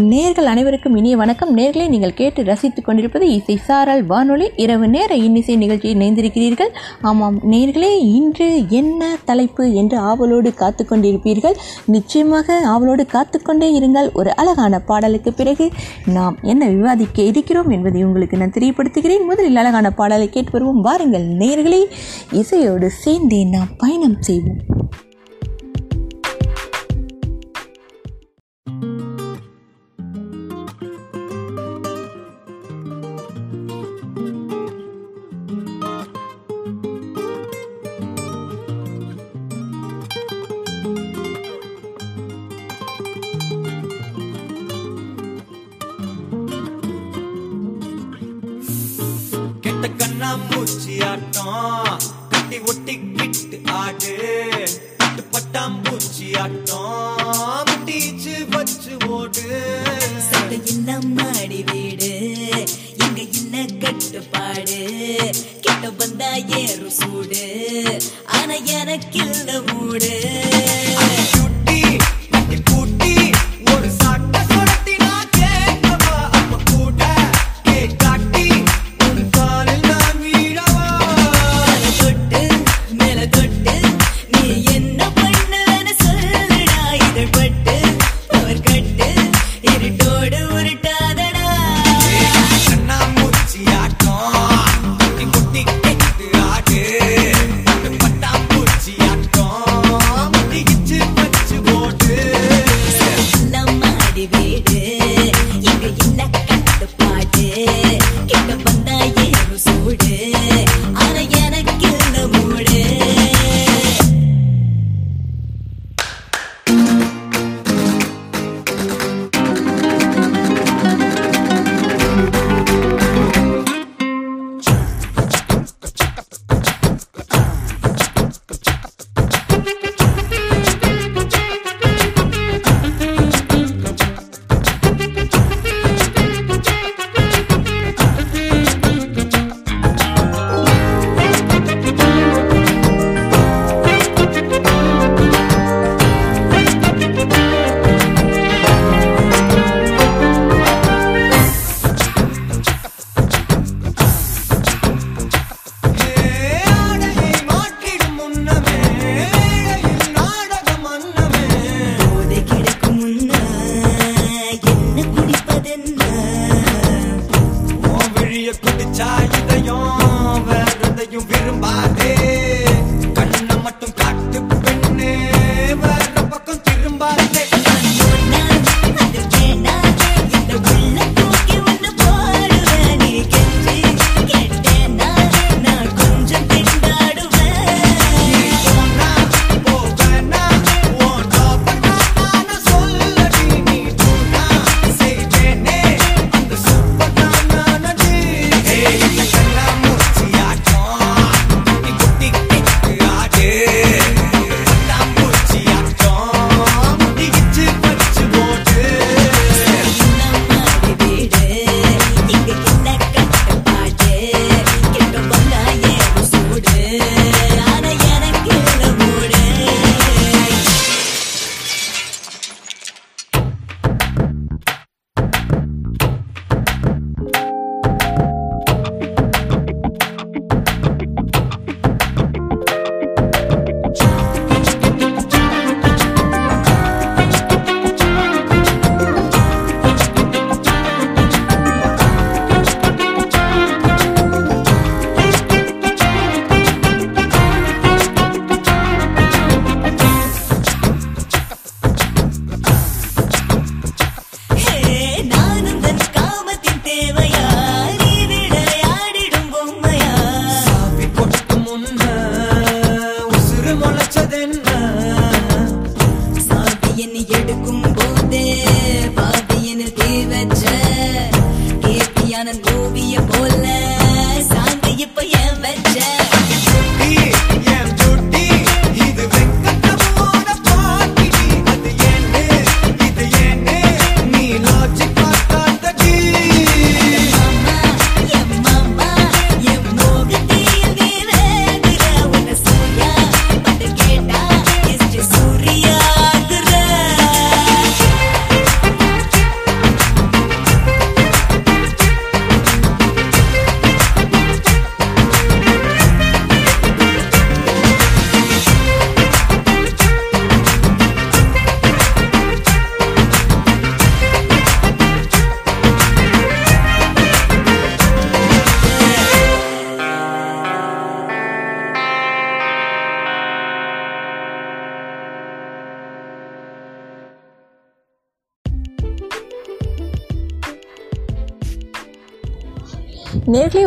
நேர்கள் அனைவருக்கும் இனிய வணக்கம். நேர்களே நீங்கள் கேட்டு ரசித்துக் கொண்டிருப்பது இசை சாரல் வானொலி. இரவு நேர இன்னிசை நிகழ்ச்சியை இணைந்திருக்கிறீர்கள். ஆமாம் நேர்களே இன்று என்ன தலைப்பு என்று ஆவலோடு காத்து கொண்டிருப்பீர்கள். நிச்சயமாக ஆவலோடு காத்துக்கொண்டே இருங்கள். ஒரு அழகான பாடலுக்கு பிறகு நாம் என்ன விவாதிக்க இருக்கிறோம் என்பதை உங்களுக்கு நான் தெரியப்படுத்துகிறேன். முதலில் அழகான பாடலை கேட்டு வருவோம். வாருங்கள் நேர்களே இசையோடு சேர்ந்தே நாம் பயணம் செய்வோம்.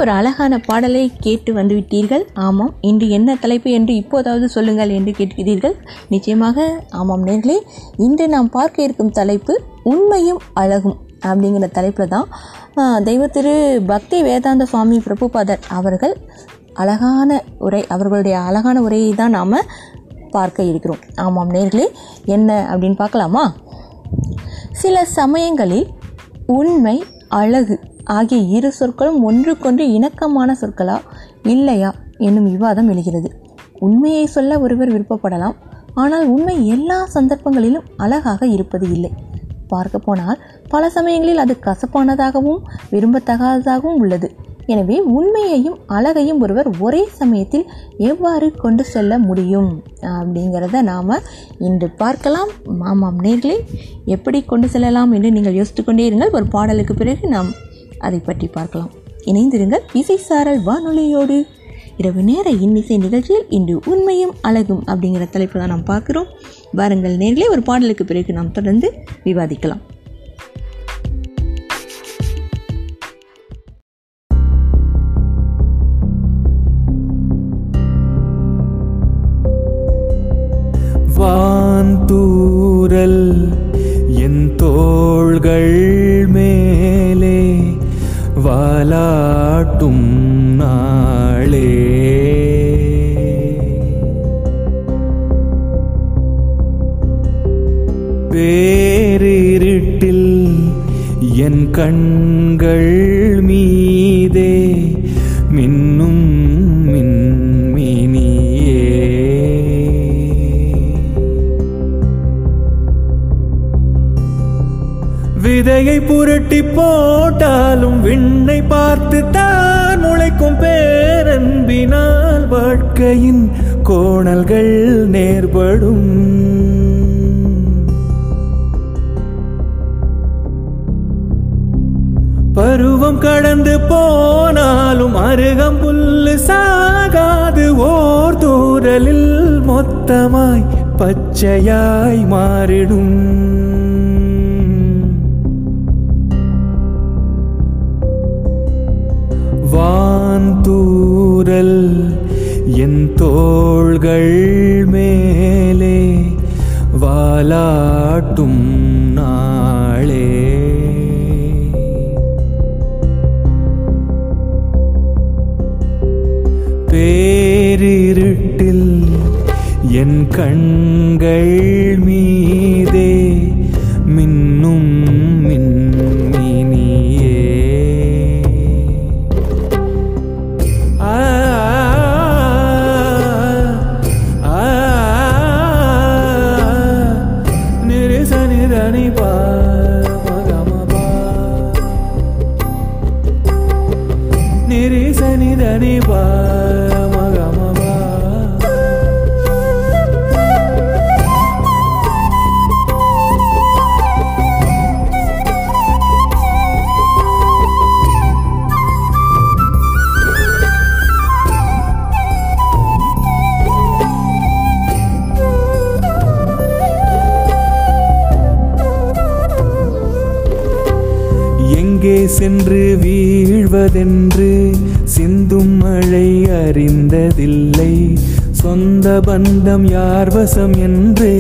ஒரு அழகான பாடலை கேட்டு வந்துவிட்டீர்கள். ஆமாம் இன்று என்ன தலைப்பு என்று இப்போதாவது சொல்லுங்கள் என்று கேட்கிறீர்கள் நிச்சயமாக ஆமாம் நேர்களே இன்று நாம் பார்க்க இருக்கும் தலைப்பு உண்மையும் அழகும் அப்படிங்கிற தலைப்பில் தான் தெய்வத்திரு தெய்வ திரு பக்தி வேதாந்த சுவாமி பிரபுபாதர் அவர்கள் அழகான உரை அவர்களுடைய அழகான உரையை தான் நாம் பார்க்க இருக்கிறோம். ஆமாம் நேர்களே என்ன அப்படின்னு பார்க்கலாமா? சில சமயங்களில் உண்மை அழகு ஆகிய இரு சொற்களும் ஒன்றுக்கொன்று இணக்கமான சொற்களா? இல்லையா? என்னும் விவாதம் எழுகிறது. உண்மையை சொல்ல ஒருவர் விருப்பப்படலாம். ஆனால் உண்மை எல்லா சந்தர்ப்பங்களிலும் அழகாக இருப்பது இல்லை. பார்க்க போனால் பல சமயங்களில் அது கசப்பானதாகவும் விரும்பத்தகாததாகவும் உள்ளது. எனவே உண்மையையும் அழகையும் ஒருவர் ஒரே சமயத்தில் எவ்வாறு கொண்டு செல்ல முடியும்? அப்படிங்கிறத நாம் இன்று பார்க்கலாம். மாமாம் நேர்களே எப்படி கொண்டு செல்லலாம் என்று நீங்கள் யோசித்து கொண்டே இருங்கள். ஒரு பாடலுக்கு பிறகு நாம் அதை பற்றி பார்க்கலாம். இணைந்திருங்கள் இசைசாரல் வானொலியோடு. இரவு நேர இன்னிசை நிகழ்ச்சியில் இன்று உண்மையும் அழகும் அப்படிங்கிற தலைப்பு தான் நாம் பார்க்குறோம். வாருங்கள் நேரிலே ஒரு பாடலுக்கு பிறகு நாம் தொடர்ந்து விவாதிக்கலாம். வாலாட்டும் நாளே. பேரிருட்டில் என் கண்கள் மீதே. அறிந்ததில்லை சொந்த பந்தம் யார் வசம் என்று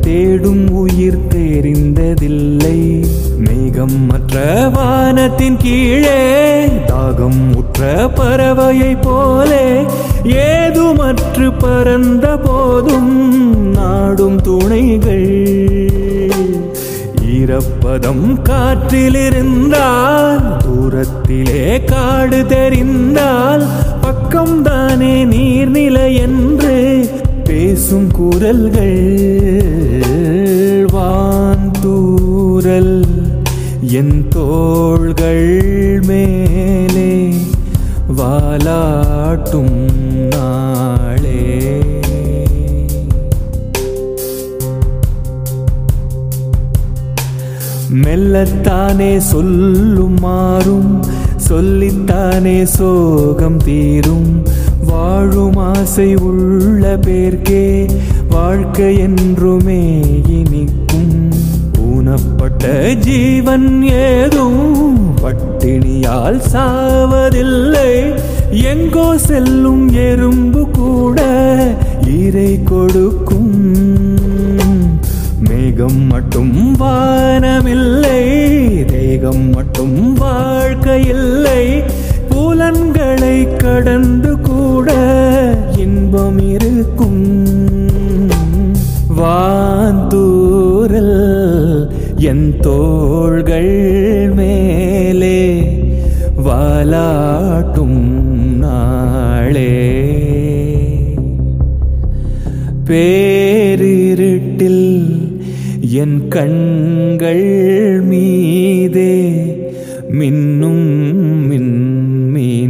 தேடும் உயிர் தெரிந்ததில்லை. மேகம் மற்ற வானத்தின் கீழே தாகம் உற்ற பறவையைப் போலே ஏதுமற்று பறந்த போதும் நாடும் துணைகள். ஈரப்பதம் காற்றிலிருந்தால் தூரத்திலே காடு தெரிந்தால் பக்கம்தானே நீர்நிலை என்று பேசும் குரல்கள் வான்தூரல் என் தோள்கள் மேலே வாலாட்டும் நாளே. மெல்லத்தானே சொல்லும் மாறும் சொல்லித்தானே சோகம் தீரும். வாழும் ஆசை உள்ள பேர்க்கே வாழ்க்கை என்றுமே இனிக்கும். ஊனப்பட்ட ஜீவன் ஏதும் பட்டினியால் சாவதில்லை. எங்கோ செல்லும் எறும்பு கூட இறை கொடுக்கும். தெய்கம் மட்டும் வானமில்லை தெய்கம் மட்டும் வாழ்க்கையில்லை. புலன்களை கடந்து கூட இன்பம் இருக்கும். வாந்தூரல் என் தோள்கள் மேலே வாலாட்டும் நாளே. பேரிருட்டில் என் கண்கள் மீதே மின்னும் மின்மினியே.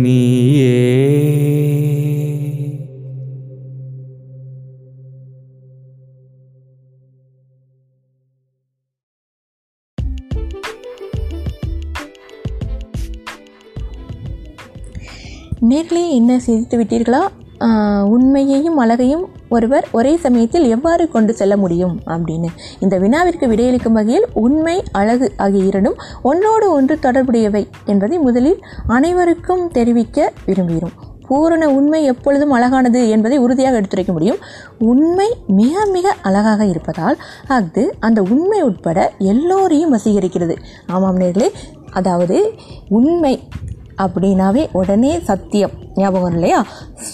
நேர்களே என்ன சிரித்து விட்டீர்களா? உண்மையையும் அழகையும் ஒருவர் ஒரே சமயத்தில் எவ்வாறு கொண்டு செல்ல முடியும் அப்படின்னு. இந்த வினாவிற்கு விடையளிக்கும் வகையில் உண்மை அழகு ஆகிய இரண்டும் ஒன்றோடு ஒன்று தொடர்புடையவை என்பதை முதலில் அனைவருக்கும் தெரிவிக்க விரும்புகிறோம். பூரண உண்மை எப்பொழுதும் அழகானது என்பதை உறுதியாக எடுத்துரைக்க முடியும். உண்மை மிக மிக அழகாக இருப்பதால் அது அந்த உண்மை உட்பட எல்லோரையும் வசீகரிக்கிறது. ஆமாம் நேர்களே அதாவது உண்மை அப்படின்னாவே உடனே சத்தியம். ஞாபகம் இல்லையா?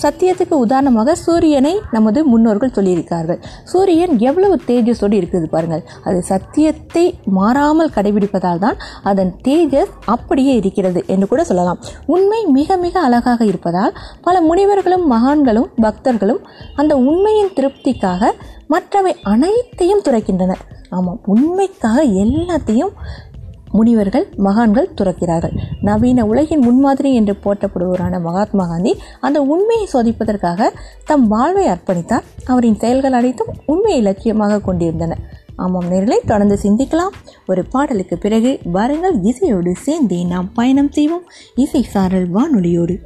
சத்தியத்துக்கு உதாரணமாக சூரியனை நமது முன்னோர்கள் சொல்லியிருக்கார்கள். சூரியன் எவ்வளவு தேஜஸோடு இருக்குது பாருங்கள். அது சத்தியத்தை மாறாமல் கடைபிடிப்பதால் தான் அதன் தேஜஸ் அப்படியே இருக்கிறது என்று கூட சொல்லலாம். உண்மை மிக மிக அழகாக இருப்பதால் பல முனிவர்களும் மகான்களும் பக்தர்களும் அந்த உண்மையின் திருப்திக்காக மற்றவை அனைத்தையும் துறைக்கின்றனர். ஆமாம் உண்மைக்காக எல்லாத்தையும் முனிவர்கள் மகான்கள் துறக்கிறார்கள். நவீன உலகின் முன்மாதிரி என்று போற்றப்படுவோரான மகாத்மா காந்தி அந்த உண்மையை சோதிப்பதற்காக தம் வாழ்வை அர்ப்பணித்தார். அவரின் செயல்கள் அனைத்தும் உண்மையை இலக்கியமாக கொண்டிருந்தன. ஆமாம் நேர்களை தொடர்ந்து சிந்திக்கலாம். ஒரு பாடலுக்கு பிறகு வாருங்கள் இசையோடு சேர்ந்தே நாம் பயணம் செய்வோம். இசை சாரல் வானொலியோடு.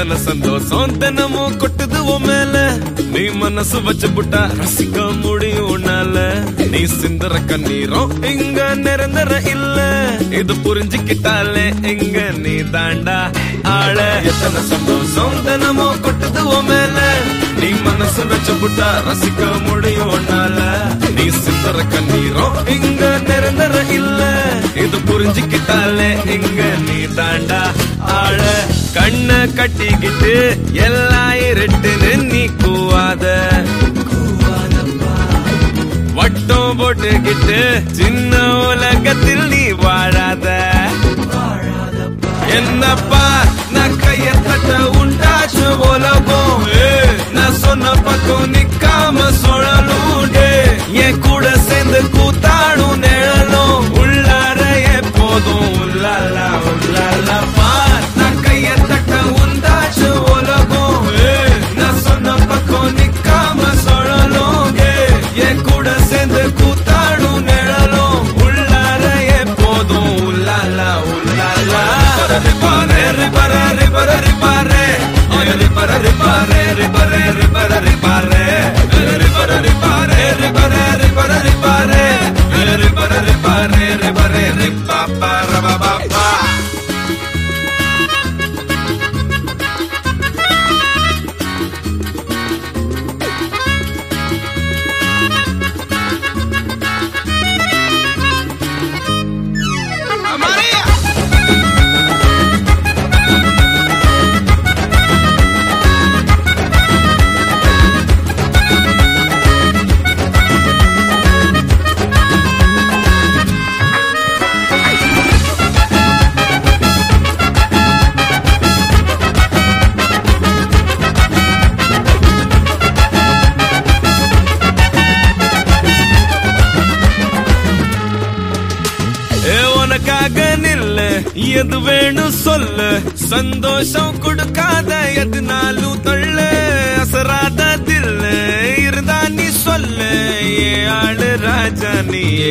எத்தனை சந்தோஷம். தினமும் கொட்டுது உன் மேல. நீ மனசு வச்சு புட்டா ரசிக்க முடியும் உன்னால. நீ சிந்துற கண்ணீரும் இங்க நிரந்தர இல்ல. இது புரிஞ்சுக்கிட்டாலே இங்க நீ தாண்டா ஆள. எத்தனை சந்தோஷம் தினமும் கொட்டுது உன் மேல. நீ மனசு வச்சு புட்டா ரசிக்க முடியும் உன்னால. நீ சிந்தற கண்ணீரும் இங்க நிரந்தர இல்ல. இது புரிஞ்சுக்கிட்டாலே இங்க நீ தாண்டா ஆள. கண்ண கட்டிக்கிட்டு எல்லாம் இருட்டுன்னு நீ கூவாத. வட்டம் போட்டுக்கிட்டு சின்ன உலகத்தில் நீ வாழாத. என்னப்பா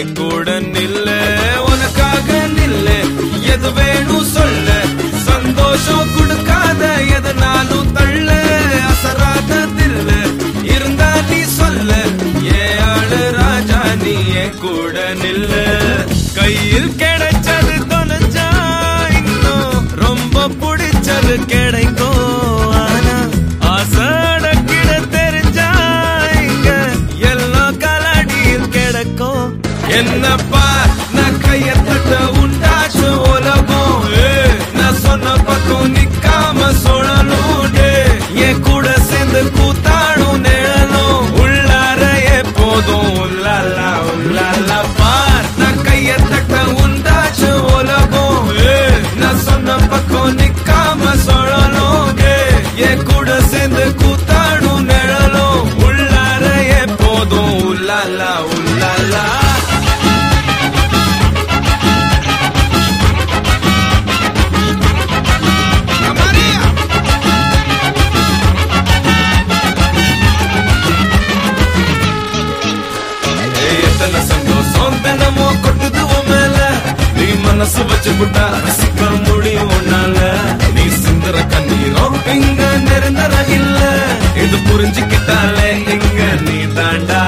நீ கூட நில்ல உனக்காக நில்ல எது வேணும் சொல்ல. சந்தோஷம் கொடுக்காத எதனாலும் தள்ள. அசராத தில்ல இருந்தா நீ சொல்ல. ஏ ஆளு ராஜா நீ என் கூட நில்ல கையில் கிடைச்சது தொலைஞ்சா இன்னும் ரொம்ப பிடிச்சது கிடை வச்சு புட்டா ரசிக்க முடியும் உன்னால. நீ சிந்துற கண்ணீரும் இங்க நிரந்தர இல்ல. இது புரிஞ்சுக்கிட்டாலே இங்க நீ தாண்டா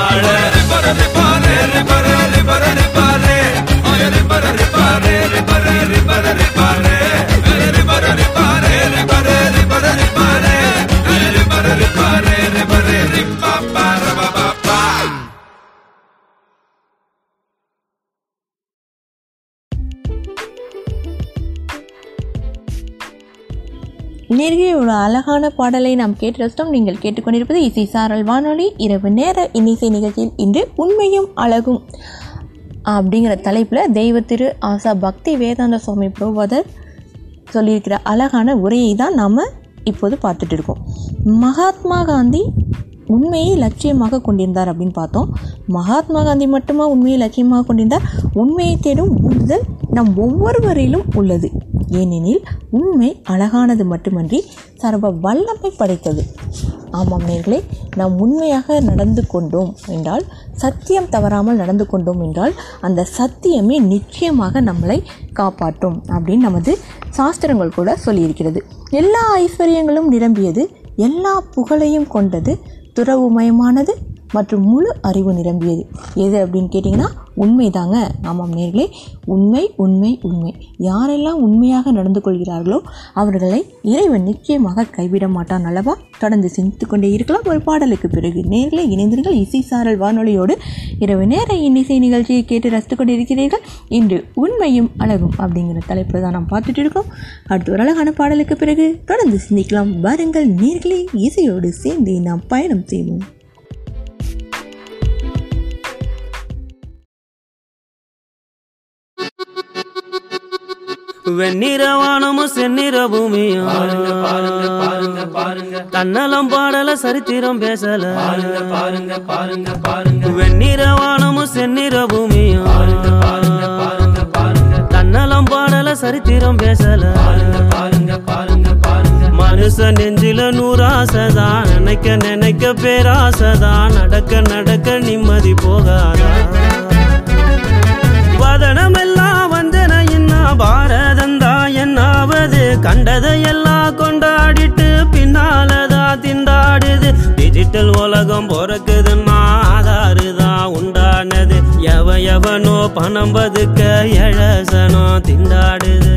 ஆள. பரது ரிபாரே ரிபர பரது ரிபாரே ஆய ரிபர பரது பாரு ஒரு அழகான பாடலை நாம் கேட்டு ரசித்தோம் நீங்கள் கேட்டுக்கொண்டிருப்பது இசை சாரல் வானொலி. இரவு நேர இன்னிசை நிகழ்ச்சியில் இன்று உண்மையும் அழகும் அப்படிங்கிற தலைப்பில் தெய்வ திரு ஆசா பக்தி வேதாந்த சுவாமி புரோபதர் சொல்லியிருக்கிற அழகான உரையை தான் நாம் இப்போது பார்த்துட்டு இருக்கோம். மகாத்மா காந்தி உண்மையை லட்சியமாக கொண்டிருந்தார் அப்படின்னு பார்த்தோம். மகாத்மா காந்தி மட்டுமா உண்மையை லட்சியமாக கொண்டிருந்தார்? உண்மையை தேடும் உந்துதல் நம் ஒவ்வொருவரிலும் உள்ளது. ஏனெனில் உண்மை அழகானது மட்டுமன்றி சர்வ வல்லமை படைத்தது. ஆமாம் நேர்களே நாம் உண்மையாக நடந்து கொண்டோம் என்றால் சத்தியம் தவறாமல் நடந்து கொண்டோம் என்றால் அந்த சத்தியமே நிச்சயமாக நம்மளை காப்பாற்றும் அப்படின்னு நமது சாஸ்திரங்கள் கூட சொல்லியிருக்கிறது. எல்லா ஐஸ்வர்யங்களும் நிரம்பியது எல்லா புகழையும் கொண்டது துறவுமயமானது மற்றும் முழு அறிவு நிரம்பியது. எது அப்படின்னு கேட்டிங்கன்னா உண்மை தாங்க ஆமாம் நேர்களே உண்மை உண்மை உண்மை. யாரெல்லாம் உண்மையாக நடந்து கொள்கிறார்களோ அவர்களை இறைவன் நிச்சயமாக கைவிட மாட்டான் அல்லவா? தொடர்ந்து சிந்தித்து கொண்டே இருக்கலாம். ஒரு பாடலுக்கு பிறகு நேர்களை இணைந்தீர்கள் இசை சாரல் வானொலியோடு இரவு நேர இன்னிசை நிகழ்ச்சியை கேட்டு ரசித்துக் கொண்டிருக்கிறீர்கள். இன்று உண்மையும் அழகும் அப்படிங்கிற தலைப்பு தான் நாம் பார்த்துட்டு இருக்கோம். அடுத்த ஒரு அழகான பாடலுக்கு பிறகு தொடர்ந்து சிந்திக்கலாம். வாருங்கள் நேர்களே இசையோடு சேர்ந்து நாம் பயணம் செய்வோம். வெண்ணிறவானமும் செந்நிற பூமியும் தன்னலம் பாடல சரித்திரம் பேசல. பாருங்க வெண்ணிறவானமும் செந்நிற பூமியும் தன்னலம் பாடல சரித்திரம் பேசல. மனுஷ நெஞ்சில நூறாசைதான். நினைக்க நினைக்க பேராசைதான் நடக்க நடக்க நிம்மதி போகாதா. வதனமெல்லாம் பாரதந்தா என்னாவது கண்டதையெல்லாம் கொண்டாடிட்டு பின்னாலதா திண்டாடுது. டிஜிட்டல் உலகம் பிறக்குதுன்னா ஆதாருதான் உண்டானது. எவ எவனோ பணம் பதுக்க எழசனோ திண்டாடுது.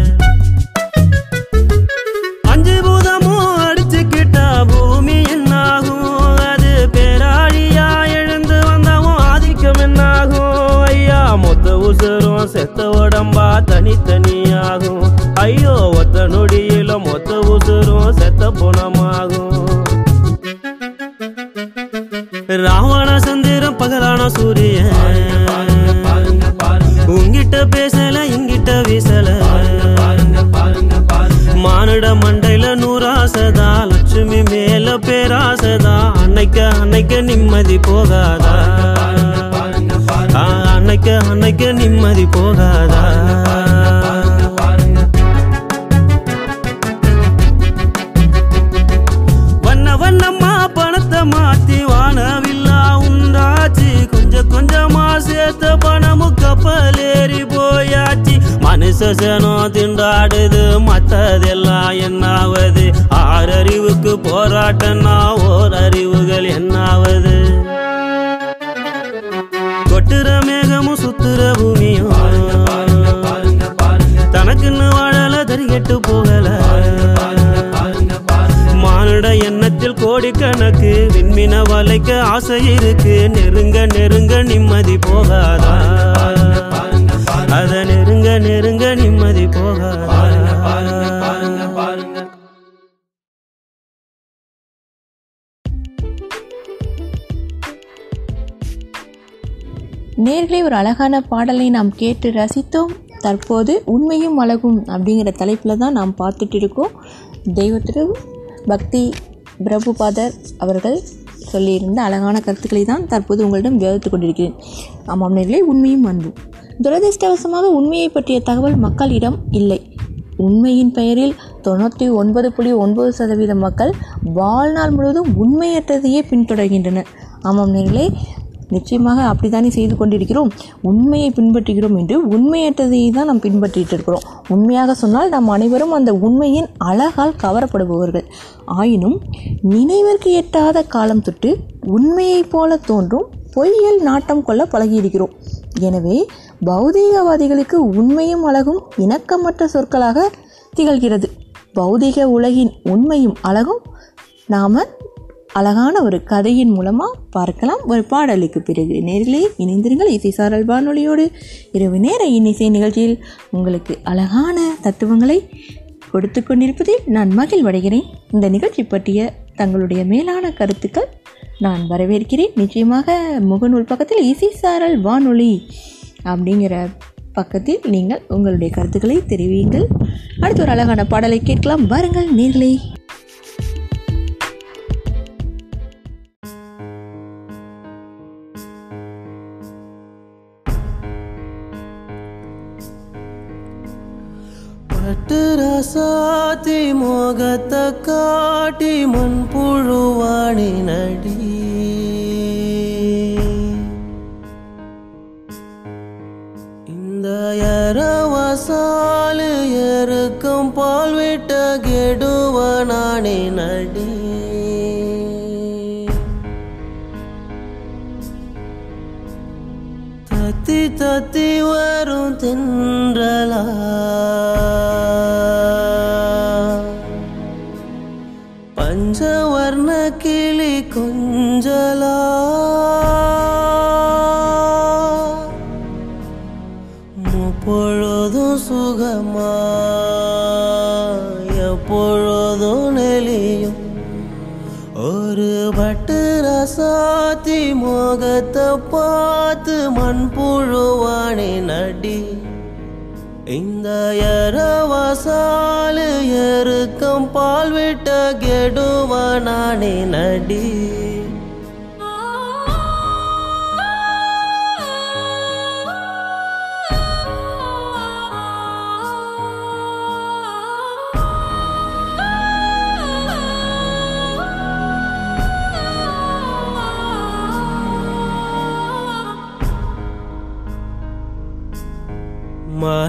உசுரும் செத்த உடம்பா தனித்தனியாகும். ஐயோ ஒத்த நொடியில மொத்த உசுரும் செத்த புணமாகும். ராவண சந்திரம் பகலான சூரியன். உங்கிட்ட பேசல இங்கிட்ட வீசல. மானிட மானுட மண்டையில நூறாசதா லட்சுமி மேல பேராசதா. அன்னைக்க அன்னைக்க நிம்மதி போகாதா? அணைக்க அணைக்க நிம்மதி போகாதா? வண்ண வண்ணம்மா பணத்தை மாத்தி வானவில்லா உண்டாச்சு. கொஞ்சம் கொஞ்சமா சேர்த்த பணமும் கப்பலேறி போயாச்சு. மனுஷனும் திண்டாடுது மத்ததெல்லாம் என்னாவது? ஆறறிவுக்கு போராட்டம்னா ஓரறிவுகள் என்னாவது? போகல. மானுட எண்ணத்தில் கோடிக்கணக்கு விண்மின வலைக்கு ஆசை இருக்கு. நெருங்க நெருங்க நிம்மதி போகாதா? அத நெருங்க நெருங்க நிம்மதி போகாதா? நேர்களை ஒரு அழகான பாடலை நாம் கேட்டு ரசித்தோம். தற்போது உண்மையும் அழகும் அப்படிங்கிற தலைப்பில் தான் நாம் பார்த்துட்டு இருக்கோம். தெய்வத்திரு பக்தி பிரபுபாதர் அவர்கள் சொல்லியிருந்த அழகான கருத்துக்களை தான் தற்போது உங்களிடம் விவாதித்துக் கொண்டிருக்கிறேன். ஆமாம் நேர்களே உண்மையும் அன்பும். துரதிர்ஷ்டவசமாக உண்மையை பற்றிய தகவல் மக்களிடம் இல்லை. உண்மையின் பெயரில் தொண்ணூற்றி ஒன்பது புள்ளி ஒன்பது சதவீத மக்கள் வாழ்நாள் முழுவதும் உண்மையற்றதையே பின்தொடர்கின்றனர். ஆமாம் நேர்களே நிச்சயமாக அப்படித்தானே செய்து கொண்டிருக்கிறோம்? உண்மையை பின்பற்றுகிறோம் என்று உண்மையற்றதையை தான் நாம் பின்பற்றிட்டு இருக்கிறோம். உண்மையாக சொன்னால் நாம் அனைவரும் அந்த உண்மையின் அழகால் கவரப்படுபவர்கள். ஆயினும் நினைவிற்கு எட்டாத காலம் தொட்டு உண்மையைப் போல தோன்றும் பொய்யில் நாட்டம் கொள்ள பழகியிருக்கிறோம். எனவே பௌதீகவாதிகளுக்கு உண்மையும் அழகும் இணக்கமற்ற சொற்களாக திகழ்கிறது. பௌதீக உலகின் உண்மையும் அழகும் நாம அழகான ஒரு கதையின் மூலமாக பார்க்கலாம். ஒரு பாடலுக்கு பிறகு நேர்களே இணைந்திருங்கள் இசை சாரல் வானொலியோடு. இரவு நேர இன்னிசை நிகழ்ச்சியில் உங்களுக்கு அழகான தத்துவங்களை கொடுத்து கொண்டிருப்பதில் நான் மகிழ்வடைகிறேன். இந்த நிகழ்ச்சி பற்றிய தங்களுடைய மேலான கருத்துக்கள் நான் வரவேற்கிறேன். நிச்சயமாக முகநூல் பக்கத்தில் இசை சாரல் வானொலி அப்படிங்கிற பக்கத்தில் நீங்கள் உங்களுடைய கருத்துக்களை தெரிவியுங்கள். அடுத்து ஒரு அழகான பாடலை கேட்கலாம். வாருங்கள் நேர்களே. சாத்தி முகத்தை காட்டி முன் புழுவாணி நடி. இந்த எரவசாலு எருக்கும் பால் விட்ட கெடுவனானே நடி. தத்தி தத்தி வரும் தின்றலா. கொஞ்சலா முப்பொழுதும் சுகமா எப்பொழுதும் நெளியும். ஒரு பட்டு ரசாத்தி மோகத்தை பார்த்து மண் புழுவானே நடி. இந்த எரவசாலு எருக்கம் பால் விட்ட கெடுவனானே நடி.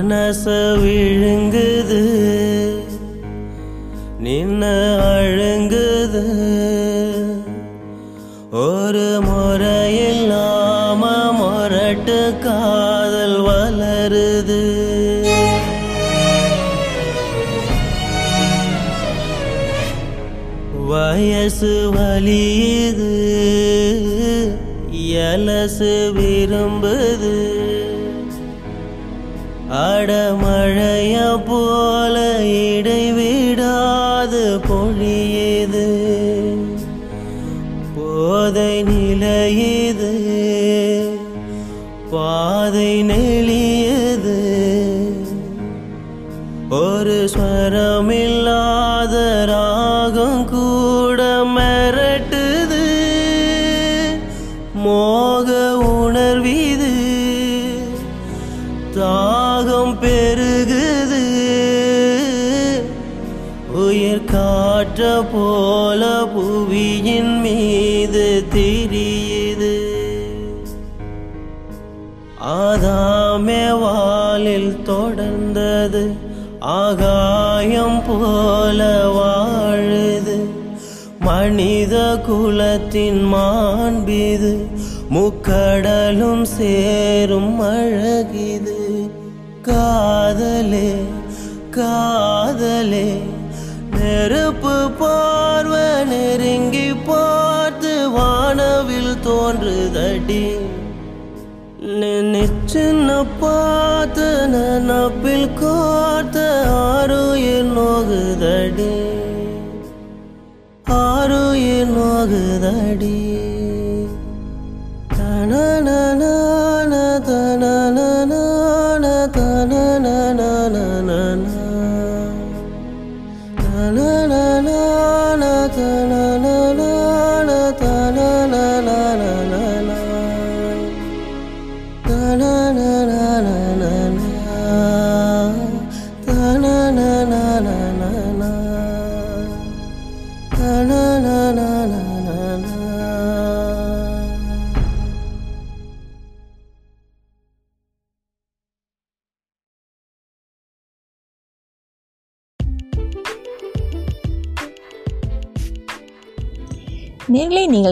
மனச விழுங்குது நின்ன அழுங்குது. ஒரு முறையில்லாம முரட்டு காதல் வளருது. வயசு வலியுது எலசு விரும்புது. அடமழைய மழைய போ குலத்தின் மாண்பிது முக்கடலும் சேரும் அழகிது. காதலே காதலே நெருப்பு பார்வ நெருங்கி பார்த்து வானவில் தோன்றுதடி. நின்ன பார்த்து நப்பில் கோர்த்த ஆறு என் நோகுதடி. போகுதடி.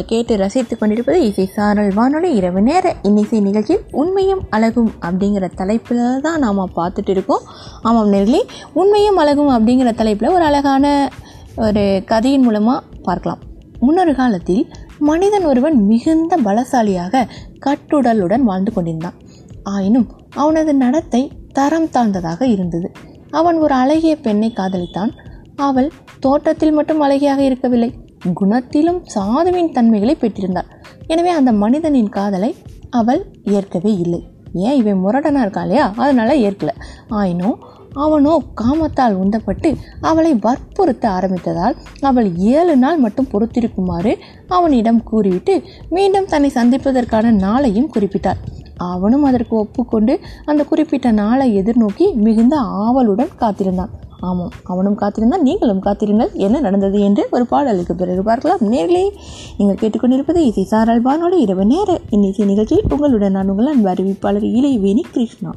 நீங்கள் கேட்டு ரசித்து கொண்டிருப்பது இசை சாரல் வானொலி இரவு நேர இன்னிசை நிகழ்ச்சியில் உண்மையும் அழகும் அப்படிங்கிற தலைப்பில் தான் நாம் பார்த்துட்டு இருக்கோம். ஆமாம் நேர்களே உண்மையும் அழகும் அப்படிங்கிற தலைப்பில் ஒரு அழகான ஒரு கதையின் மூலமாக பார்க்கலாம். முன்னொரு காலத்தில் மனிதன் ஒருவன் மிகுந்த பலசாலியாக கட்டுடலுடன் வாழ்ந்து கொண்டிருந்தான். ஆயினும் அவனது நடத்தை தரம் தாழ்ந்ததாக இருந்தது. அவன் ஒரு அழகிய பெண்ணை காதலித்தான். அவள் தோட்டத்தில் மட்டும் அழகியாக இருக்கவில்லை. குணத்திலும் சாதுவின் தன்மைகளை பெற்றிருந்தாள். எனவே அந்த மனிதனின் காதலை அவள் ஏற்கவே இல்லை. ஏன் இவன் முரடனா இருக்கா இல்லையா? அதனால ஏற்கல. ஆயினும் அவனோ காமத்தால் உந்தப்பட்டு அவளை வற்புறுத்த ஆரம்பித்ததால் அவள் ஏழு நாள் மட்டும் பொறுத்திருக்குமாறு அவனிடம் கூறிவிட்டு மீண்டும் தன்னை சந்திப்பதற்கான நாளையும் குறிப்பிட்டாள். அவனும் அதற்கு ஒப்புக்கொண்டு அந்த குறிப்பிட்ட நாளை எதிர்நோக்கி மிகுந்த ஆவலுடன் காத்திருந்தான். ஆமாம் அவனும் காத்திருந்தான் நீங்களும் காத்திருங்கள். என்ன நடந்தது என்று ஒரு பாடலுக்கு பிறகு பார்க்கலாம். நேர்களே நீங்கள் கேட்டுக்கொண்டிருப்பது இசை சாரல் வானொலி இரவு நேர இன்னிசை நிகழ்ச்சியில் உங்களுடன் நான் உங்கள் அன்பு அறிவிப்பாளர் இளைவேணி கிருஷ்ணா.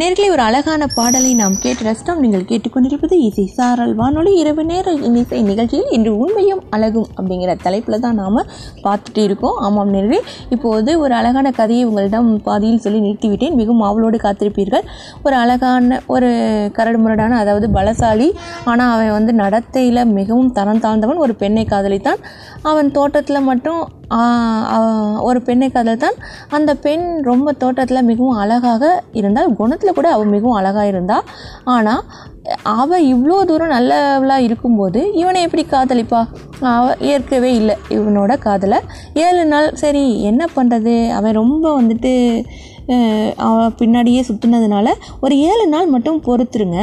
நேர்களை ஒரு அழகான பாடலை நாம் கேட்டு ரசித்தோம். நீங்கள் கேட்டுக்கொண்டிருப்பது இசை சாரல் வானொலி. இரவு நேர இசை நிகழ்ச்சியில் இன்று உண்மையும் அழகும் அப்படிங்கிற தலைப்பில் தான் நாம் பார்த்துட்டு இருக்கோம். ஆமாம் நேர்களே இப்போது ஒரு அழகான கதையை உங்களிடம் பாதியில் சொல்லி நிறுத்திவிட்டேன் மிகவும் ஆவலோடு காத்திருப்பீர்கள். ஒரு அழகான ஒரு கரடு முரடான அதாவது பலசாலி ஆனால் அவன் வந்து நடத்தையில் மிகவும் தரம் தாழ்ந்தவன் ஒரு பெண்ணை காதலித்தான். அவன் தோட்டத்தில் மட்டும் ஒரு பெண்ணை காதல்தான் அந்த பெண் ரொம்ப தோட்டத்தில் மிகவும் அழகாக இருந்தால் குணத்தில் கூட அவள் மிகவும் அழகாக இருந்தாள் ஆனால் அவள் இவ்வளோ தூரம் நல்லவளாக இருக்கும்போது இவனை எப்படி காதலிப்பா? அவ ஏற்கவே இல்லை இவனோட காதலை. ஏழு நாள் சரி என்ன பண்ணுறது அவன் ரொம்ப வந்துட்டு அவன் பின்னாடியே சுற்றுனதுனால ஒரு ஏழு நாள் மட்டும் பொறுத்துருங்க.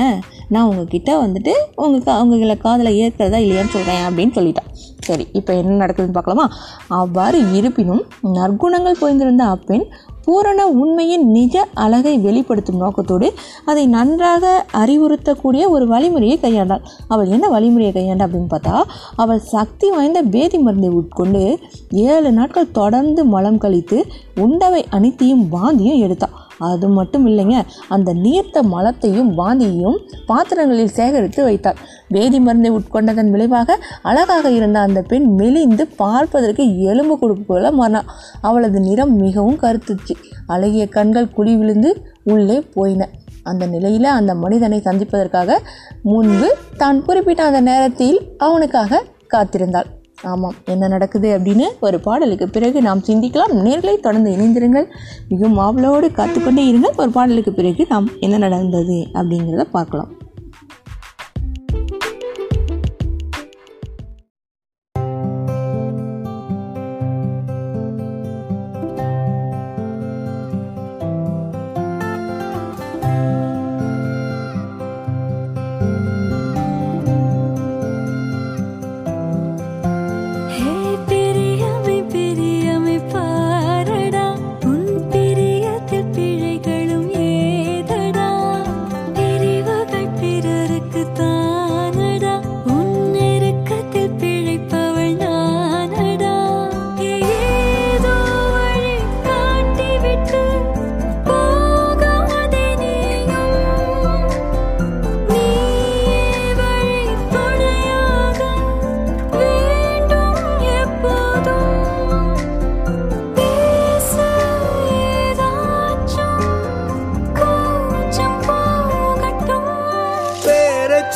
நான் உங்ககிட்ட வந்துட்டு உங்கள் கா உங்களை காதலை ஏற்கிறதா இல்லையான்னு சொல்கிறேன் அப்படின்னு சொல்லிட்டான் சரி இப்போ என்ன நடக்குதுன்னு பார்க்கலாமா? அவ்வாறு இருப்பினும் நற்குணங்கள் பொய்ந்திருந்த அப்பெண் பூரண உண்மையின் நிஜ அழகை வெளிப்படுத்தும் நோக்கத்தோடு அதை நன்றாக அறிவுறுத்தக்கூடிய ஒரு வழிமுறையை கையாண்டாள். அவள் என்ன வழிமுறையை கையாண்டா அப்படின்னு பார்த்தா அவள் சக்தி வாய்ந்த பேதி மருந்தை உட்கொண்டு ஏழு நாட்கள் தொடர்ந்து மலம் கழித்து உண்டவை அனைத்தையும் வாந்தியும் எடுத்தாள் அது மட்டும் இல்லைங்க அந்த நீர்த்த மலத்தையும் வாந்தியையும் பாத்திரங்களில் சேகரித்து வைத்தாள் வேதி மருந்தை உட்கொண்டதன் விளைவாக அழகாக இருந்த அந்த பெண் மெலிந்து பார்ப்பதற்கு எலும்பு கொடுப்பு போல அவளது நிறம் மிகவும் கருத்துச்சு. அழகிய கண்கள் குழி விழுந்து உள்ளே போயின. அந்த நிலையில் அந்த மனிதனை சந்திப்பதற்காக முன்பு தான் குறிப்பிட்ட அந்த நேரத்தில் அவனுக்காக காத்திருந்தாள். ஆமாம். என்ன நடக்குது அப்படின்னு ஒரு பாடலுக்கு பிறகு நாம் சிந்திக்கலாம். நேர்களை தொடர்ந்து இணைந்திருங்கள். மிகவும் ஆவலோடு காத்துக்கொண்டே இருங்கள். ஒரு பாடலுக்கு பிறகு நாம் என்ன நடந்தது அப்படிங்கிறத பார்க்கலாம்.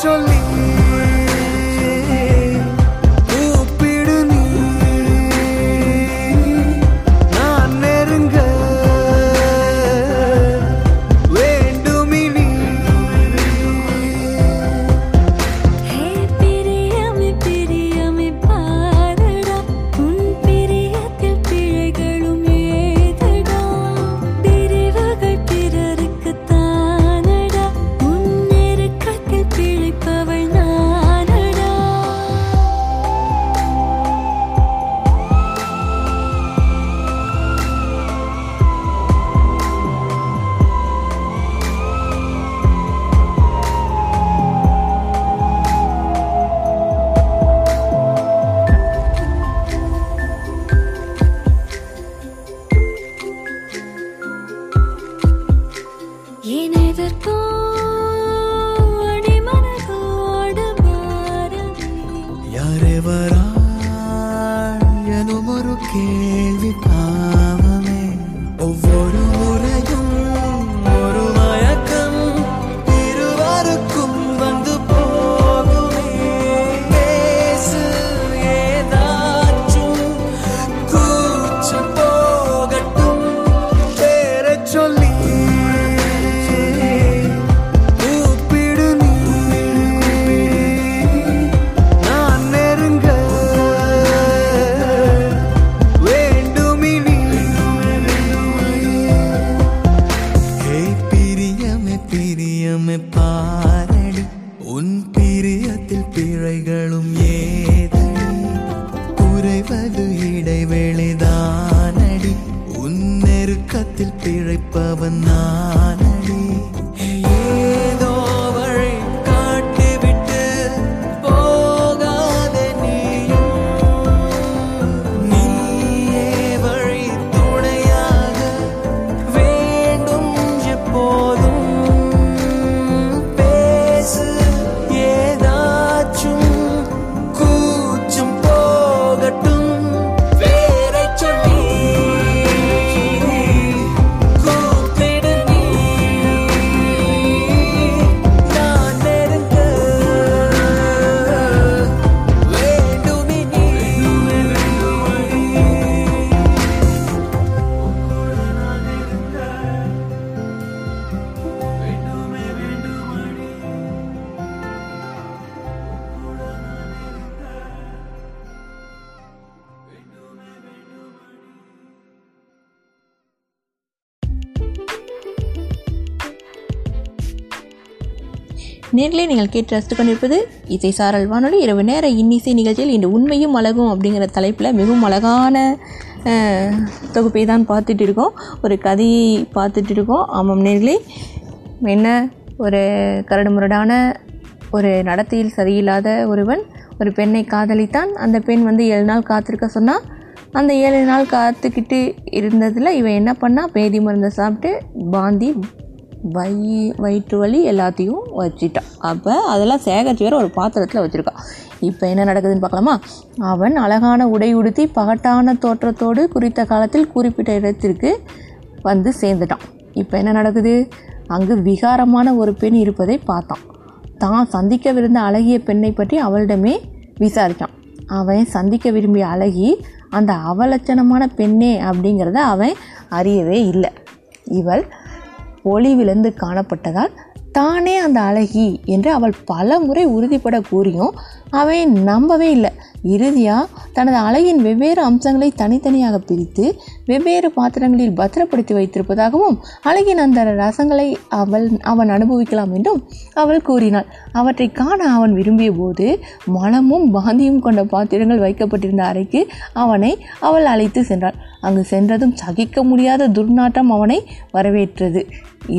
பேரை சொல்லி நேர்களே நீங்கள் கேட்டு ரசித்து கொண்டிருப்பது இசை சாரல் வானொலி. இரவு நேர இன்னிசை நிகழ்ச்சியில் இன்று உண்மையும் அழகும் அப்படிங்கிற தலைப்பில் மிகவும் அழகான தொகுப்பை தான் பார்த்துட்டு இருக்கோம். ஒரு கதையை பார்த்துட்டு இருக்கோம். ஆமாம் நேர்களே என்ன ஒரு கரடுமுரடான ஒரு நடத்தையில் சரியில்லாத ஒருவன் ஒரு பெண்ணை காதலித்தான். அந்த பெண் வந்து ஏழு நாள் காத்திருக்க சொன்னால் அந்த ஏழு நாள் காத்துக்கிட்டு இருந்ததில் இவன் என்ன பண்ணால் பேதி மருந்தை சாப்பிட்டு பாந்தி வை வயிற்று வலி எல்லாத்தையும் வச்சிட்டான். அப்போ அதெல்லாம் சேகரித்து வேற ஒரு பாத்திரத்தில் வச்சுருக்கான். இப்போ என்ன நடக்குதுன்னு பார்க்கலாமா? அவன் அழகான உடை உடுத்தி பகட்டான தோற்றத்தோடு குறித்த காலத்தில் குறிப்பிட்ட இடத்திற்கு வந்து சேர்ந்துட்டான். இப்போ என்ன நடக்குது? அங்கு விகாரமான ஒரு பெண் இருப்பதை பார்த்தான். தான் சந்திக்கவிருந்த அழகிய பெண்ணை பற்றி அவளிடமே விசாரித்தான். அவன் சந்திக்க விரும்பிய அழகி அந்த அவலட்சணமான பெண்ணே அப்படிங்கிறத அவன் அறியவே இல்லை. இவள் ஒளி விழுந்து காணப்பட்டதால் தானே அந்த அழகி என்று அவள் பல முறை உறுதிப்பட கூறியும் அவன் நம்பவே இல்லை. இறுதியாக தனது அலையின் வெவ்வேறு அம்சங்களை தனித்தனியாக பிரித்து வெவ்வேறு பாத்திரங்களில் பத்திரப்படுத்தி வைத்திருப்பதாகவும் அழகின் அந்த ரசங்களை அவள் அவன் அனுபவிக்கலாம் என்றும் அவள் கூறினாள். அவற்றை காண அவன் விரும்பிய போது மனமும் பாந்தியும் கொண்ட பாத்திரங்கள் வைக்கப்பட்டிருந்த அறைக்கு அவனை அவள் அழைத்து சென்றாள். அங்கு சென்றதும் சகிக்க முடியாத துர்நாற்றம் அவனை வரவேற்றது.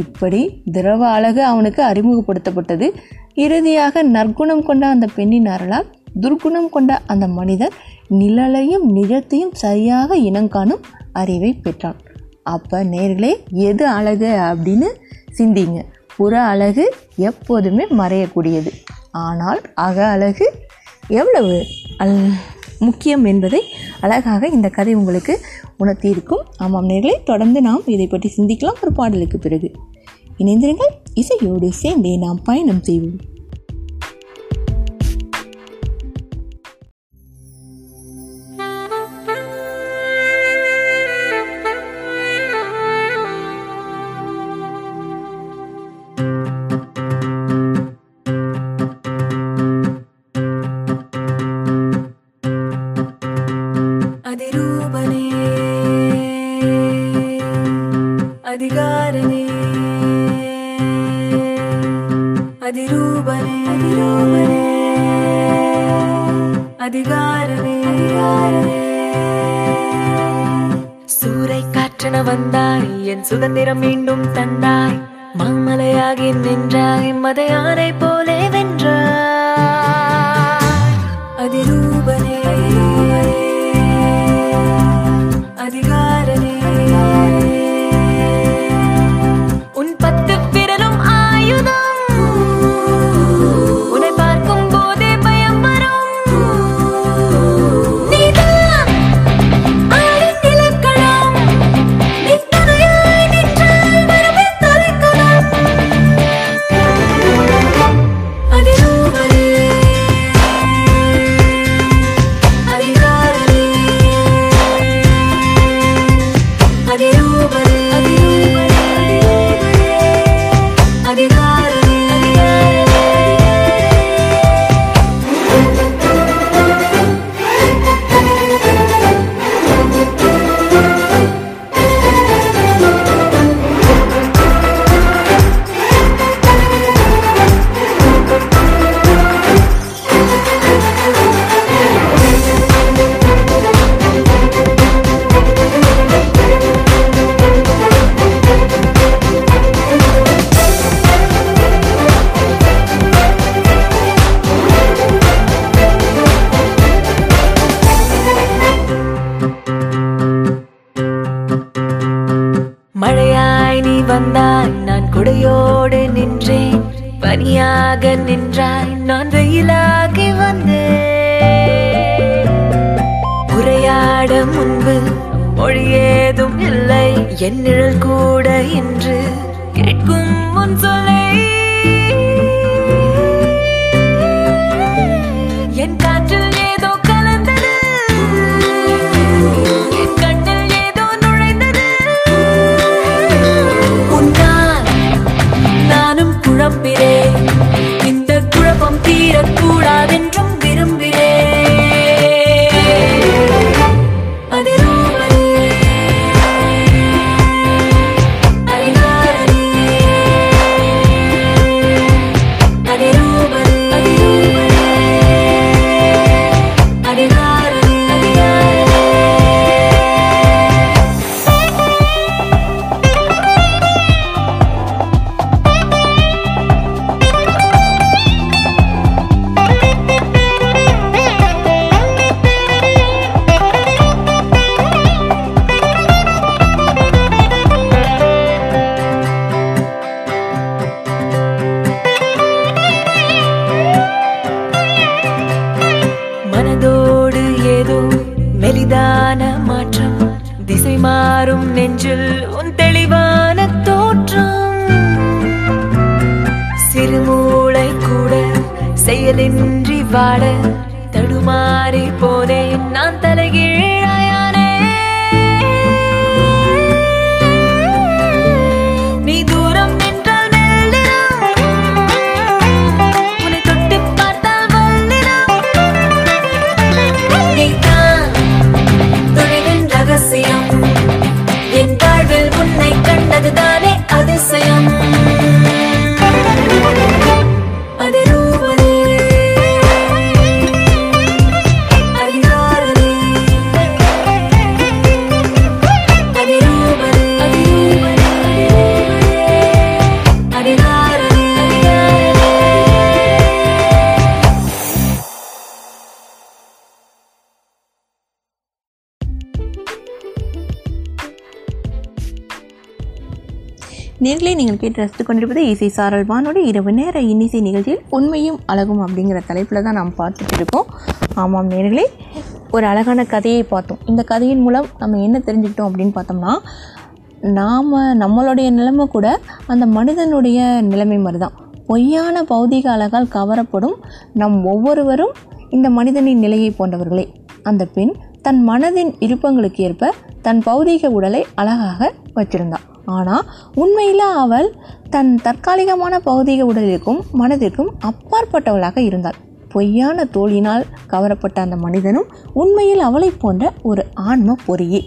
இப்படி திரவ அழகு அவனுக்கு அறிமுகப்படுத்தப்பட்டது. இறுதியாக நற்குணம் கொண்ட அந்த பெண்ணின் அருளால் துர்க்குணம் கொண்ட அந்த மனிதர் நிழலையும் நிஜத்தையும் சரியாக இனங்காணும் அறிவை பெற்றான். அப்போ நேர்களே எது அழகு அப்படின்னு சிந்திங்க. புற அழகு எப்போதுமே மறையக்கூடியது. ஆனால் அக அழகு எவ்வளவு அல் முக்கியம் என்பதை அழகாக இந்த கதை உங்களுக்கு உணர்த்தியிருக்கும். ஆமாம் நேர்களே தொடர்ந்து நாம் இதை பற்றி சிந்திக்கலாம். ஒரு பாடலுக்கு பிறகு இணைந்திருங்கள். இசையோடு சேர்ந்தே நாம் பயணம் செய்வோம். நேர்களே நீங்கள் கேட்டு ரசித்துக் கொண்டிருப்பது இசை சாரல் வானோட இரவு நேர இன்னிசை நிகழ்ச்சியில் உண்மையும் அழகும் அப்படிங்கிற தலைப்பில் தான் நாம் பார்த்துட்டு இருக்கோம். ஆமாம் நேர்களே ஒரு அழகான கதையை பார்த்தோம். இந்த கதையின் மூலம் நம்ம என்ன தெரிஞ்சுக்கிட்டோம் அப்படின்னு பார்த்தோம்னா நாம் நம்மளுடைய நிலைமை கூட அந்த மனிதனுடைய நிலைமை மாதிரி தான் பொய்யான பௌதிக அழகால் கவரப்படும் நம் ஒவ்வொருவரும் இந்த மனிதனின் நிலையை போன்றவர்களே. அந்த பெண் தன் மனதின் விருப்பங்களுக்கு ஏற்ப தன் பௌதீக உடலை அழகாக வச்சிருந்தாள் ஆனால் உண்மையில் அவள் தன் தற்காலிகமான பௌதீக உடலிற்கும் மனதிற்கும் அப்பாற்பட்டவளாக இருந்தாள். பொய்யான தோழினால் கவரப்பட்ட அந்த மனிதனும் உண்மையில் அவளைப் போன்ற ஒரு ஆன்ம பொறியே.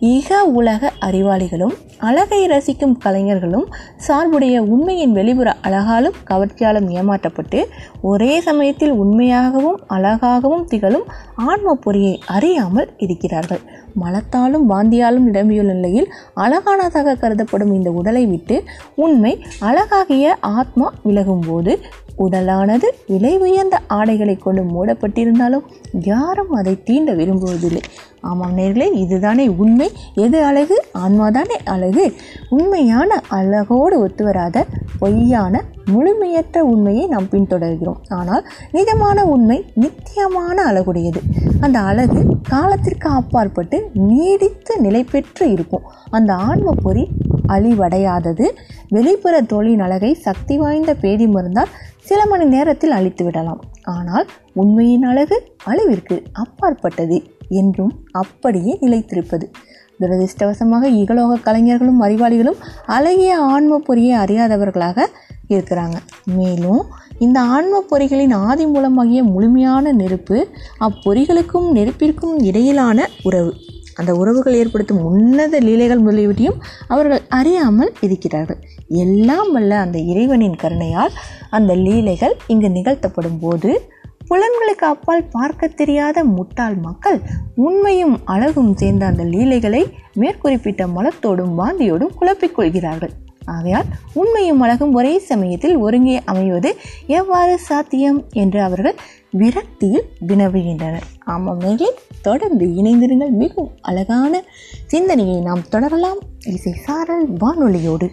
இக உலக அறிவாளிகளும் அழகை ரசிக்கும் கலைஞர்களும் சார்புடைய உண்மையின் வெளிப்புற அழகாலும் கவர்ச்சியாலும் ஏமாற்றப்பட்டு ஒரே சமயத்தில் உண்மையாகவும் அழகாகவும் திகழும் ஆன்ம பொறியை அறியாமல் இருக்கிறார்கள். மலத்தாலும் வாந்தியாலும் நிரம்பியுள்ள நிலையில் அழகானதாக கருதப்படும் இந்த உடலை விட்டு உண்மை அழகாகிய ஆத்மா விலகும்போது உடலானது விலை உயர்ந்த ஆடைகளை கொண்டு மூடப்பட்டிருந்தாலும் யாரும் அதை தீண்ட விரும்புவதில்லை. ஆமாம் நேர்களே இதுதானே உண்மை? எது அழகு? ஆன்மாதானே அழகு. உண்மையான அழகோடு ஒத்து வராத பொய்யான முழுமையற்ற உண்மையை நாம் பின்தொடர்கிறோம். ஆனால் நிஜமான உண்மை நித்தியமான அழகுடையது. அந்த அழகு காலத்திற்கு அப்பாற்பட்டு நீடித்து நிலை பெற்று இருக்கும். அந்த ஆன்ம பொறி அழிவடையாதது. வெளிப்புற தோழின் அழகை சக்தி வாய்ந்த பேதி மருந்தால் சில மணி நேரத்தில் அழித்து விடலாம் ஆனால் உண்மையின் அழகு அளவிற்கு அப்பாற்பட்டது என்றும் அப்படியே நிலைத்திருப்பது. துரதிருஷ்டவசமாக இகலோக கலைஞர்களும் அறிவாளிகளும் அழகிய ஆன்ம பொறியை அறியாதவர்களாக இருக்கிறாங்க. மேலும் இந்த ஆன்ம பொறிகளின் ஆதி மூலமாகிய முழுமையான நெருப்பு அப்பொறிகளுக்கும் நெருப்பிற்கும் இடையிலான உறவு. அந்த உறவுகள் ஏற்படுத்தும் உன்னத லீலைகள் முதலியவற்றையும் அவர்கள் அறியாமல் இருக்கிறார்கள் எல்லாம் வல்ல அந்த இறைவனின் கருணையால் அந்த லீலைகள் இங்கு நிகழ்த்தப்படும் போது புலன்களுக்கு அப்பால் பார்க்க தெரியாத முட்டாள் மக்கள் உண்மையும் அழகும் சேர்ந்த அந்த லீலைகளை மேற்குறிப்பிட்ட மலத்தோடும் வாந்தியோடும் குழப்பிக் கொள்கிறார்கள். ஆகையால் உண்மையும் அழகும் ஒரே சமயத்தில் ஒருங்கே அமைவது எவ்வாறு சாத்தியம் என்று அவர்கள் விரக்தியில் வினவுகின்றனர். ஆமாம் நேர்களே தொடர்ந்து இணைந்திருங்கள். மிகவும் அழகான சிந்தனையை நாம் தொடரலாம். இசை சாரல் வானொலியோடு.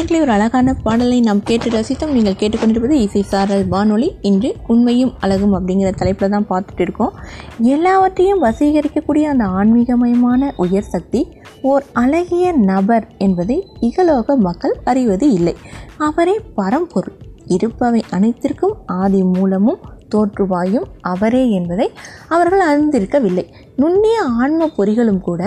நேர்களை ஒரு அழகான பாடலை நாம் கேட்டு ரசித்தோம். நீங்கள் கேட்டுக்கொண்டிருப்பது இசை சாரல் வானொலி. இன்று உண்மையும் அழகும் அப்படிங்கிற தலைப்பில் தான் பார்த்துட்டு இருக்கோம். எல்லாவற்றையும் வசீகரிக்கக்கூடிய அந்த ஆன்மீகமயமான உயர் சக்தி ஓர் அழகிய நபர் என்பதை இகலோக மக்கள் அறிவது இல்லை. அவரே பரம்பொருள். இருப்பவை அனைத்திற்கும் ஆதி மூலமும் தோற்றுவாயும் அவரே என்பதை அவர்கள் அறிந்திருக்கவில்லை. நுண்ணிய ஆன்ம பொறிகளும் கூட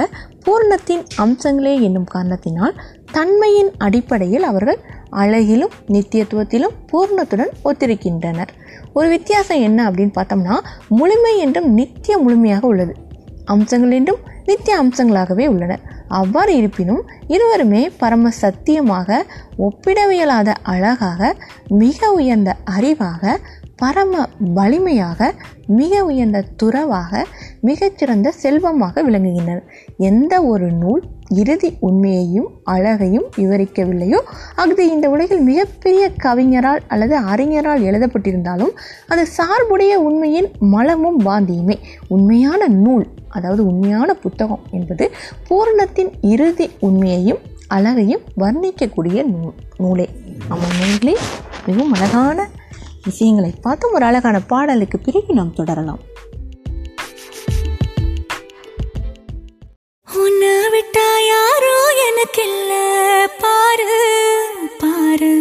பூர்ணத்தின் அம்சங்களே என்னும் காரணத்தினால் தன்மையின் அடிப்படையில் அவர்கள் அழகிலும் நித்தியத்துவத்திலும் பூர்ணத்துடன் ஒத்திருக்கின்றனர். ஒரு வித்தியாசம் என்ன அப்படின்னு பார்த்தோம்னா முழுமை என்றும் நித்திய முழுமையாக உள்ளது. அம்சங்கள் என்றும் நித்திய அம்சங்களாகவே உள்ளன. அவ்வாறு இருப்பினும் இருவருமே பரம சத்தியமாக ஒப்பிடவியலாத அழகாக மிக உயர்ந்த அறிவாக பரம வலிமையாக மிக உயர்ந்த துறவாக மிகச்சிறந்த செல்வமாக விளங்குகின்றனர் எந்த ஒரு நூல் இறுதி உண்மையையும் அழகையும் விவரிக்கவில்லையோ அது இந்த உலகில் மிகப்பெரிய கவிஞரால் அல்லது அறிஞரால் எழுதப்பட்டிருந்தாலும் அது சார்புடைய உண்மையின் மலமும் பாந்தியுமே உண்மையான நூல் அதாவது உண்மையான புத்தகம் என்பது பூரணத்தின் இறுதி உண்மையையும் அழகையும் வர்ணிக்கக்கூடிய நூல் நூலே. ஆமாம் நூல்களே மிகவும் அழகான விஷயங்களை பார்த்தும் ஒரு அழகான பாடலுக்கு பிறகு நாம் தொடரலாம். உன்னை விட்டா யாரோ எனக்கு இல்லை பாரு பாரு.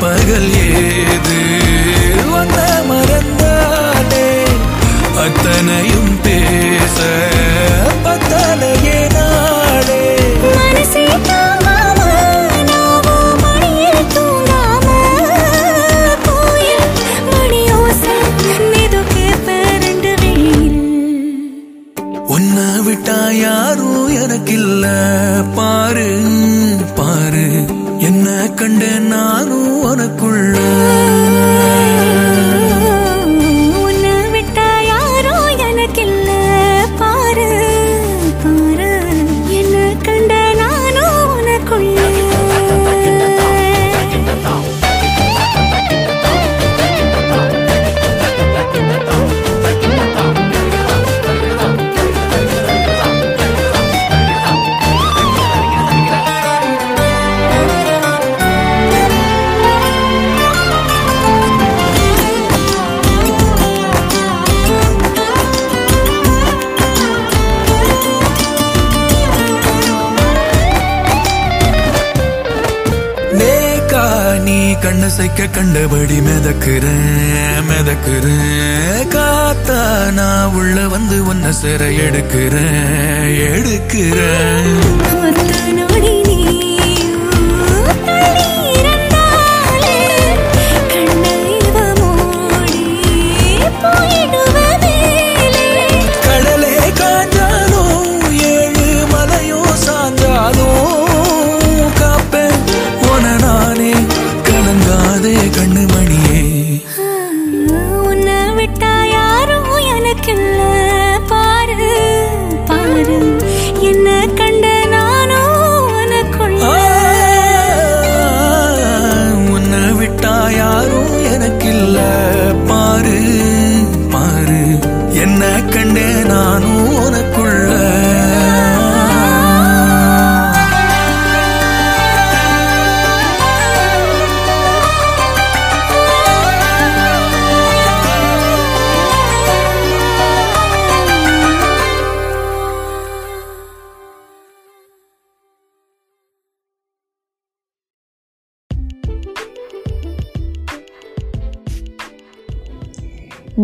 பகல் ஏது? வந்த மறந்தானே அத்தனையும் பேச 그대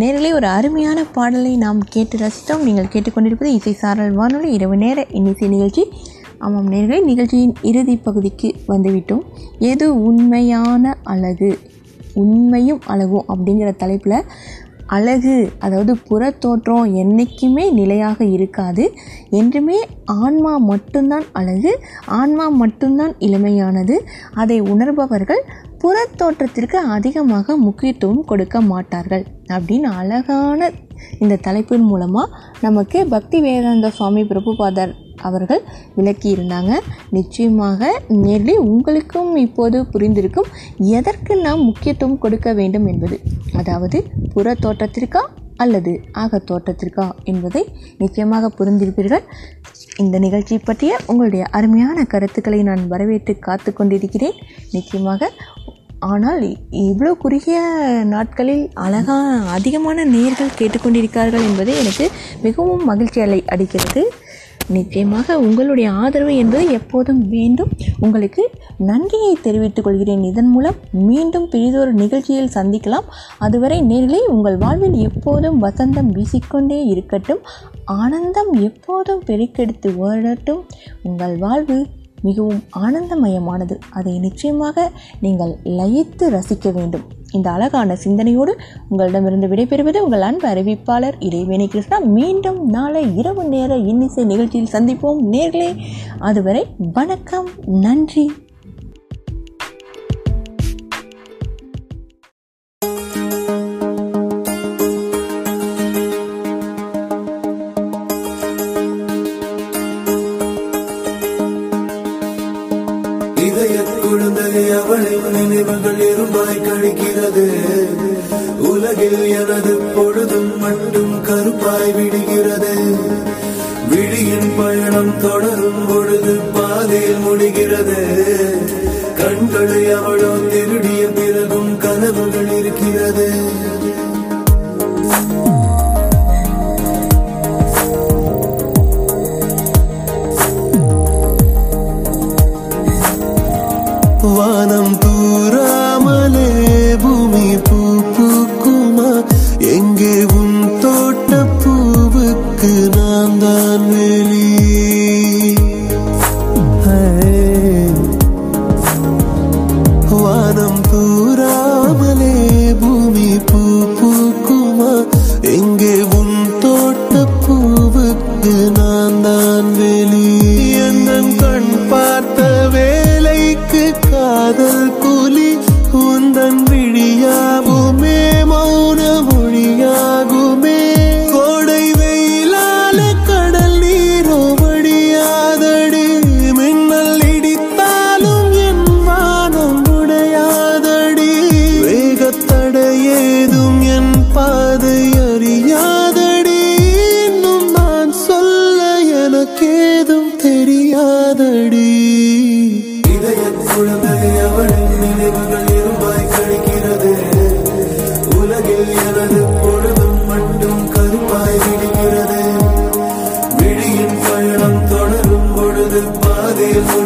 நேரிலே ஒரு அருமையான பாடலை நாம் கேட்டு ரசித்தோம். நீங்கள் கேட்டுக்கொண்டிருப்பது இசை சாரல் வானொலி. இரவு நேர இன்னிசை நிகழ்ச்சி. ஆமாம் நேர்களை நிகழ்ச்சியின் இறுதி பகுதிக்கு வந்துவிட்டோம். எது உண்மையான அழகு? உண்மையும் அழகும் அப்படிங்கிற தலைப்பில் அழகு அதாவது புறத்தோற்றம் என்றைக்குமே நிலையாக இருக்காது. என்றுமே ஆன்மா மட்டும்தான் அழகு ஆன்மா மட்டும்தான் இளமையானது. அதை உணர்பவர்கள் புற தோற்றத்திற்கு அதிகமாக முக்கியத்துவம் கொடுக்க மாட்டார்கள். அப்படின்னு அழகான இந்த தலைப்பின் மூலமாக நமக்கு பக்தி வேதாந்த சுவாமி பிரபுபாதர் அவர்கள் விளக்கியிருந்தாங்க. நிச்சயமாக நேரில் உங்களுக்கும் இப்போது புரிந்திருக்கும் எதற்கு நாம் முக்கியத்துவம் கொடுக்க வேண்டும் என்பது. அதாவது புற தோற்றத்திற்கா அல்லது ஆக தோற்றத்திற்கா என்பதை நிச்சயமாக புரிந்திருப்பீர்கள். இந்த நிகழ்ச்சி பற்றிய உங்களுடைய அருமையான கருத்துக்களை நான் வரவேற்று காத்து கொண்டிருக்கிறேன். நிச்சயமாக ஆனால் இவ்வளோ குறுகிய நாட்களில் அழகா அதிகமான நேர்கள் கேட்டுக்கொண்டிருக்கிறார்கள் என்பது எனக்கு மிகவும் மகிழ்ச்சி அலை அளிக்கிறது நிச்சயமாக உங்களுடைய ஆதரவு என்பது எப்போதும் வேண்டும். உங்களுக்கு நன்றியை தெரிவித்துக் கொள்கிறேன். இதன் மூலம் மீண்டும் பெரிதொரு நிகழ்ச்சியில் சந்திக்கலாம். அதுவரை நேர்களே உங்கள் வாழ்வில் எப்போதும் வசந்தம் வீசிக்கொண்டே இருக்கட்டும். ஆனந்தம் எப்போதும் பெருக்கெடுத்து ஓடட்டும். உங்கள் வாழ்வு மிகவும் ஆனந்தமயமானது. அதை நிச்சயமாக நீங்கள் லயித்து ரசிக்க வேண்டும். இந்த அழகான சிந்தனையோடு உங்களிடமிருந்து விடைபெறுவது உங்கள் அன்பு அறிவிப்பாளர் இறைவேணி கிருஷ்ணா. மீண்டும் நாளை இரவு நேர இன்னிசை நிகழ்ச்சியில் சந்திப்போம் நேர்களே. அதுவரை வணக்கம் நன்றி. beautiful